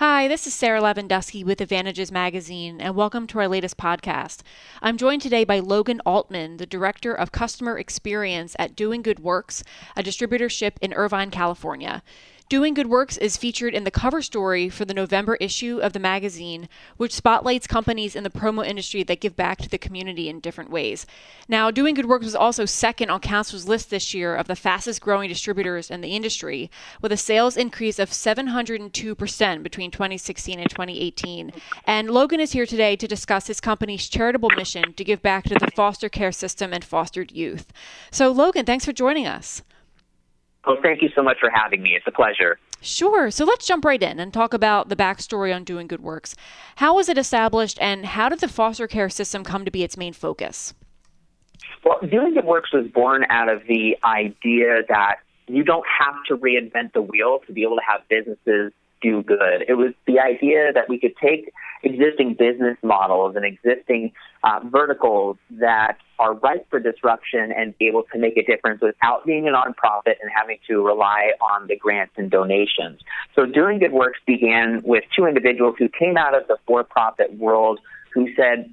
Hi, this is Sara Lavenduski with Advantages Magazine, and welcome to our latest podcast. I'm joined today by Logan Altman, the Director of Customer Experience at Doing Good Works, a distributorship in Irvine, California. Doing Good Works is featured in the cover story for the November issue of the magazine, which spotlights companies in the promo industry that give back to the community in different ways. Now, Doing Good Works was also second on Counselor's list this year of the fastest growing distributors in the industry, with a sales increase of 702% between 2016 and 2018. And Logan is here today to discuss his company's charitable mission to give back to the foster care system and fostered youth. So, Logan, thanks for joining us. Oh, thank you so much for having me. It's a pleasure. Sure. So let's jump right in and talk about the backstory on Doing Good Works. How was it established, and how did the foster care system come to be its main focus? Well, Doing Good Works was born out of the idea that you don't have to reinvent the wheel to be able to have businesses do good. It was the idea that we could take existing business models and existing uh, verticals that are ripe for disruption and be able to make a difference without being a nonprofit and having to rely on the grants and donations. So Doing Good Works began with two individuals who came out of the for-profit world who said,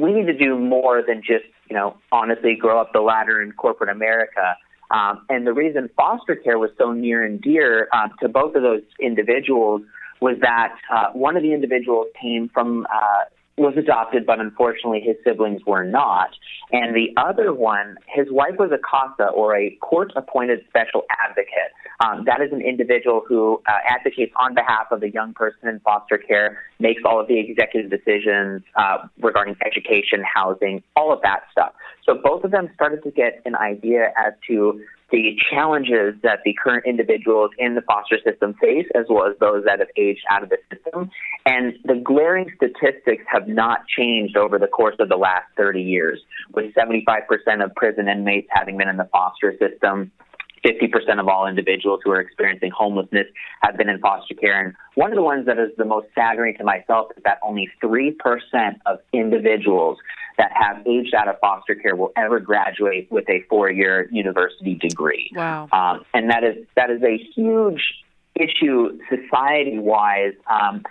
we need to do more than just, you know, honestly grow up the ladder in corporate America. Um, and the reason foster care was so near and dear uh, to both of those individuals was that uh, one of the individuals came from uh, was adopted, but unfortunately his siblings were not. And the other one, his wife was a CASA or a court-appointed special advocate. Um, that is an individual who uh, advocates on behalf of the young person in foster care, makes all of the executive decisions uh, regarding education, housing, all of that stuff. So both of them started to get an idea as to the challenges that the current individuals in the foster system face, as well as those that have aged out of the system. And the glaring statistics have not changed over the course of the last 30 years, with 75% of prison inmates having been in the foster system. 50% of all individuals who are experiencing homelessness have been in foster care. And one of the ones that is the most staggering to myself is that only 3% of individuals that have aged out of foster care will ever graduate with a four-year university degree. Wow! Um, and that is that is a huge issue society-wise. Um,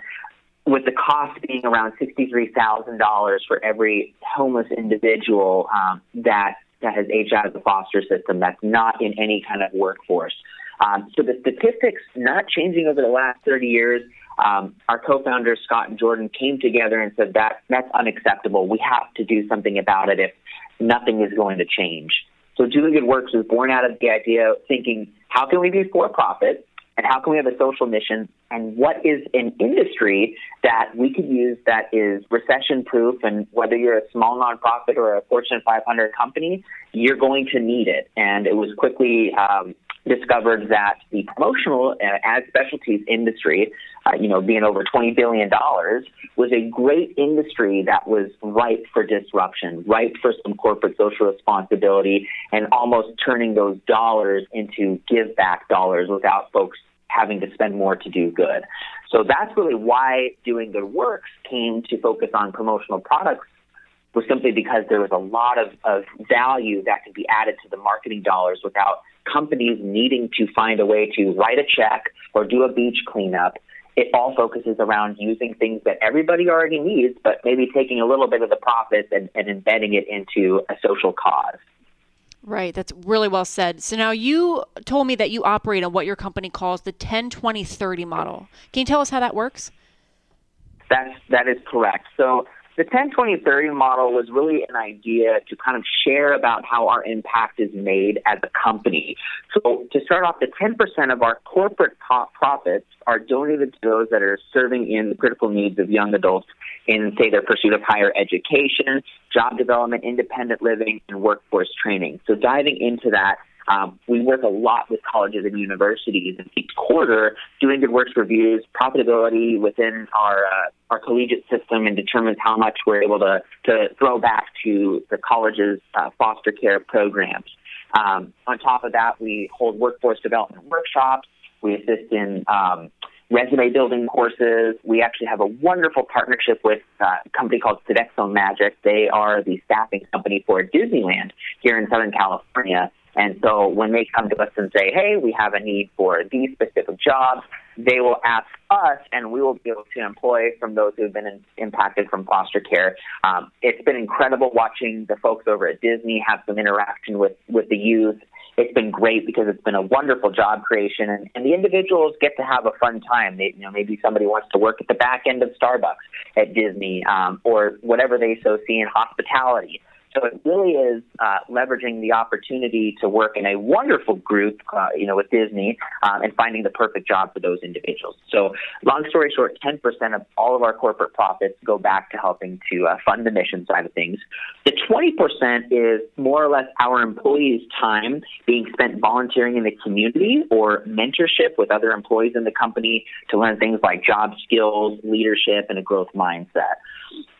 with the cost being around sixty-three thousand dollars for every homeless individual um, that that has aged out of the foster system that's not in any kind of workforce. Um, so the statistics not changing over the last 30 years. Um, our co-founders Scott and Jordan came together and said that that's unacceptable. We have to do something about it if nothing is going to change. So Doing Good Works was born out of the idea of thinking, how can we be for profit and how can we have a social mission and what is an industry that we could use that is recession proof and whether you're a small nonprofit or a Fortune 500 company, you're going to need it. And it was quickly um, discovered that the promotional uh, ad specialties industry, uh, you know, being over $20 billion, was a great industry that was ripe for disruption, ripe for some corporate social responsibility, and almost turning those dollars into give back dollars without folks having to spend more to do good. So that's really why Doing Good Works came to focus on promotional products was simply because there was a lot of, of value that could be added to the marketing dollars without companies needing to find a way to write a check or do a beach cleanup. It all focuses around using things that everybody already needs, but maybe taking a little bit of the profits and, and embedding it into a social cause. Right, that's really well said. So now you told me that you operate on what your company calls the 10 20 30 model. Can you tell us how that works? That's that is correct. So the 10 20 30 model was really an idea to kind of share about how our impact is made as a company. So to start off, the 10% of our corporate profits are donated to those that are serving in the critical needs of young adults in, say, their pursuit of higher education, job development, independent living, and workforce training. So diving into that, um, we work a lot with colleges and universities, and each quarter, Doing Good Works reviews profitability within our uh, our collegiate system and determines how much we're able to to throw back to the college's uh, foster care programs. Um, on top of that, we hold workforce development workshops. We assist in um, resume building courses. We actually have a wonderful partnership with uh, a company called Sodexo Magic. They are the staffing company for Disneyland here in Southern California. And so when they come to us and say, hey, we have a need for these specific jobs, they will ask us, and we will be able to employ from those who have been in, impacted from foster care. Um, it's been incredible watching the folks over at Disney have some interaction with with the youth. It's been great because it's been a wonderful job creation, and, and the individuals get to have a fun time. They, you know, maybe somebody wants to work at the back end of Starbucks at Disney, um, or whatever they so see in hospitality. So it really is uh, leveraging the opportunity to work in a wonderful group, uh, you know, with Disney, um, and finding the perfect job for those individuals. So, long story short, 10% of all of our corporate profits go back to helping to uh, fund the mission side of things. The 20% is more or less our employees' time being spent volunteering in the community or mentorship with other employees in the company to learn things like job skills, leadership, and a growth mindset.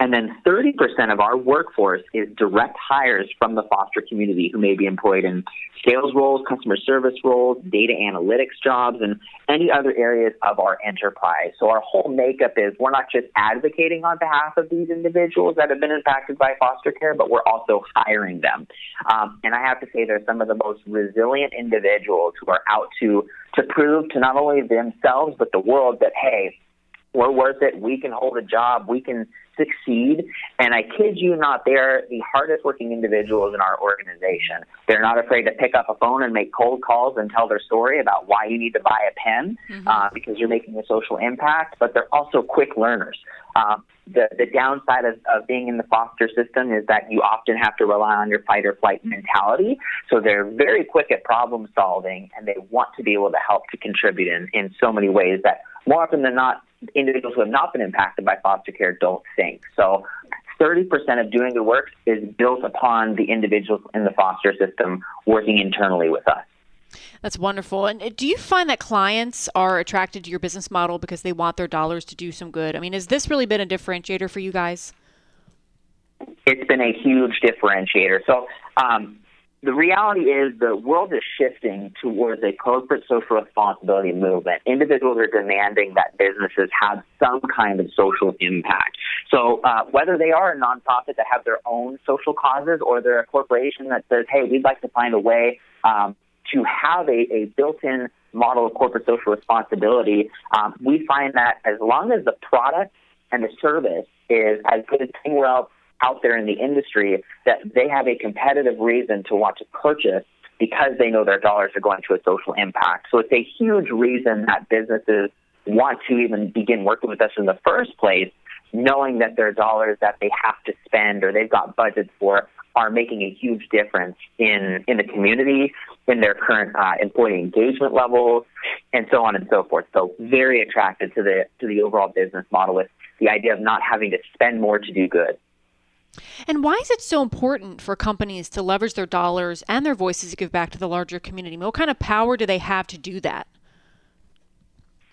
And then 30% of our workforce is direct hires from the foster community who may be employed in sales roles, customer service roles, data analytics jobs, and any other areas of our enterprise. So our whole makeup is we're not just advocating on behalf of these individuals that have been impacted by foster care, but we're also hiring them. Um, and I have to say they're some of the most resilient individuals who are out to to prove to not only themselves but the world that hey, we're worth it. We can hold a job. We can succeed. And I kid you not, they're the hardest working individuals in our organization. They're not afraid to pick up a phone and make cold calls and tell their story about why you need to buy a pen mm-hmm. uh, because you're making a social impact, but they're also quick learners. Um, the, the downside of, of being in the foster system is that you often have to rely on your fight or flight mentality. So they're very quick at problem solving and they want to be able to help to contribute in, in so many ways that more often than not, individuals who have not been impacted by foster care don't think. So 30% of doing the work is built upon the individuals in the foster system working internally with us. That's wonderful. And uh, do you find that clients are attracted to your business model because they want their dollars to do some good? I mean, has this really been a differentiator for you guys? It's been a huge differentiator. So, um, the reality is the world is shifting towards a corporate social responsibility movement. Individuals are demanding that businesses have some kind of social impact. So uh, whether they are a nonprofit that have their own social causes or they're a corporation that says, hey, we'd like to find a way um, to have a, a built-in model of corporate social responsibility, um, we find that as long as the product and the service is as good as anywhere else out there in the industry that they have a competitive reason to want to purchase because they know their dollars are going to a social impact. So it's a huge reason that businesses want to even begin working with us in the first place, knowing that their dollars that they have to spend or they've got budgets for are making a huge difference in, in the community, in their current uh, employee engagement levels, and so on and so forth. So very attracted to the to the overall business model with the idea of not having to spend more to do good. And why is it so important for companies to leverage their dollars and their voices to give back to the larger community? What kind of power do they have to do that?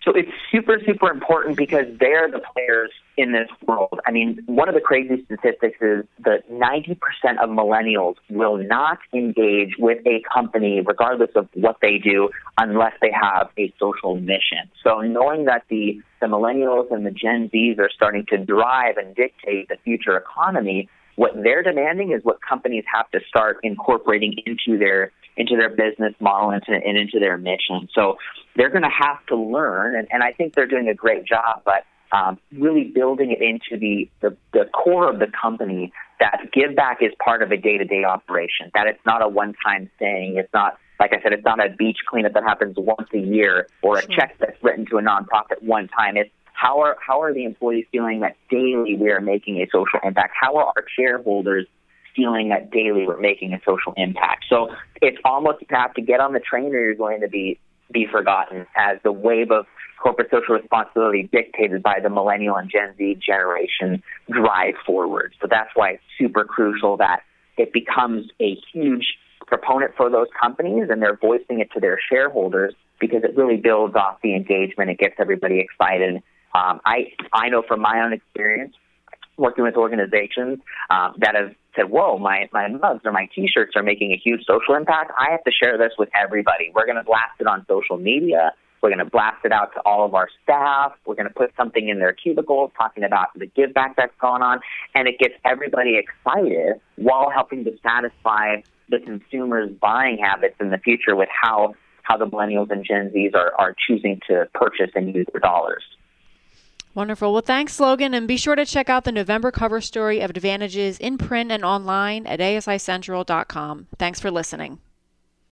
So it's super, super important because they're the players in this world. I mean, one of the crazy statistics is that 90% of millennials will not engage with a company, regardless of what they do, unless they have a social mission. So knowing that the, the millennials and the Gen Zs are starting to drive and dictate the future economy, what they're demanding is what companies have to start incorporating into their into their business model and, to, and into their mission. So they're going to have to learn, and, and I think they're doing a great job, but um, really building it into the, the, the core of the company that give back is part of a day to day operation, that it's not a one time thing. It's not, like I said, it's not a beach cleanup that happens once a year or a sure. check that's written to a nonprofit one time. It's how are, how are the employees feeling that daily we are making a social impact? How are our shareholders feeling that daily we're making a social impact. So it's almost you have to get on the train or you're going to be be forgotten as the wave of corporate social responsibility dictated by the millennial and Gen Z generation drive forward. So that's why it's super crucial that it becomes a huge proponent for those companies and they're voicing it to their shareholders because it really builds off the engagement. It gets everybody excited. Um, I I know from my own experience working with organizations um, that have said, "Whoa, my my mugs or my T-shirts are making a huge social impact. I have to share this with everybody. We're going to blast it on social media. We're going to blast it out to all of our staff. We're going to put something in their cubicles talking about the give back that's going on, and it gets everybody excited while helping to satisfy the consumers' buying habits in the future with how how the millennials and Gen Zs are, are choosing to purchase and use their dollars. Wonderful. Well, thanks, Logan. And be sure to check out the November cover story of Advantages in print and online at asicentral.com. Thanks for listening.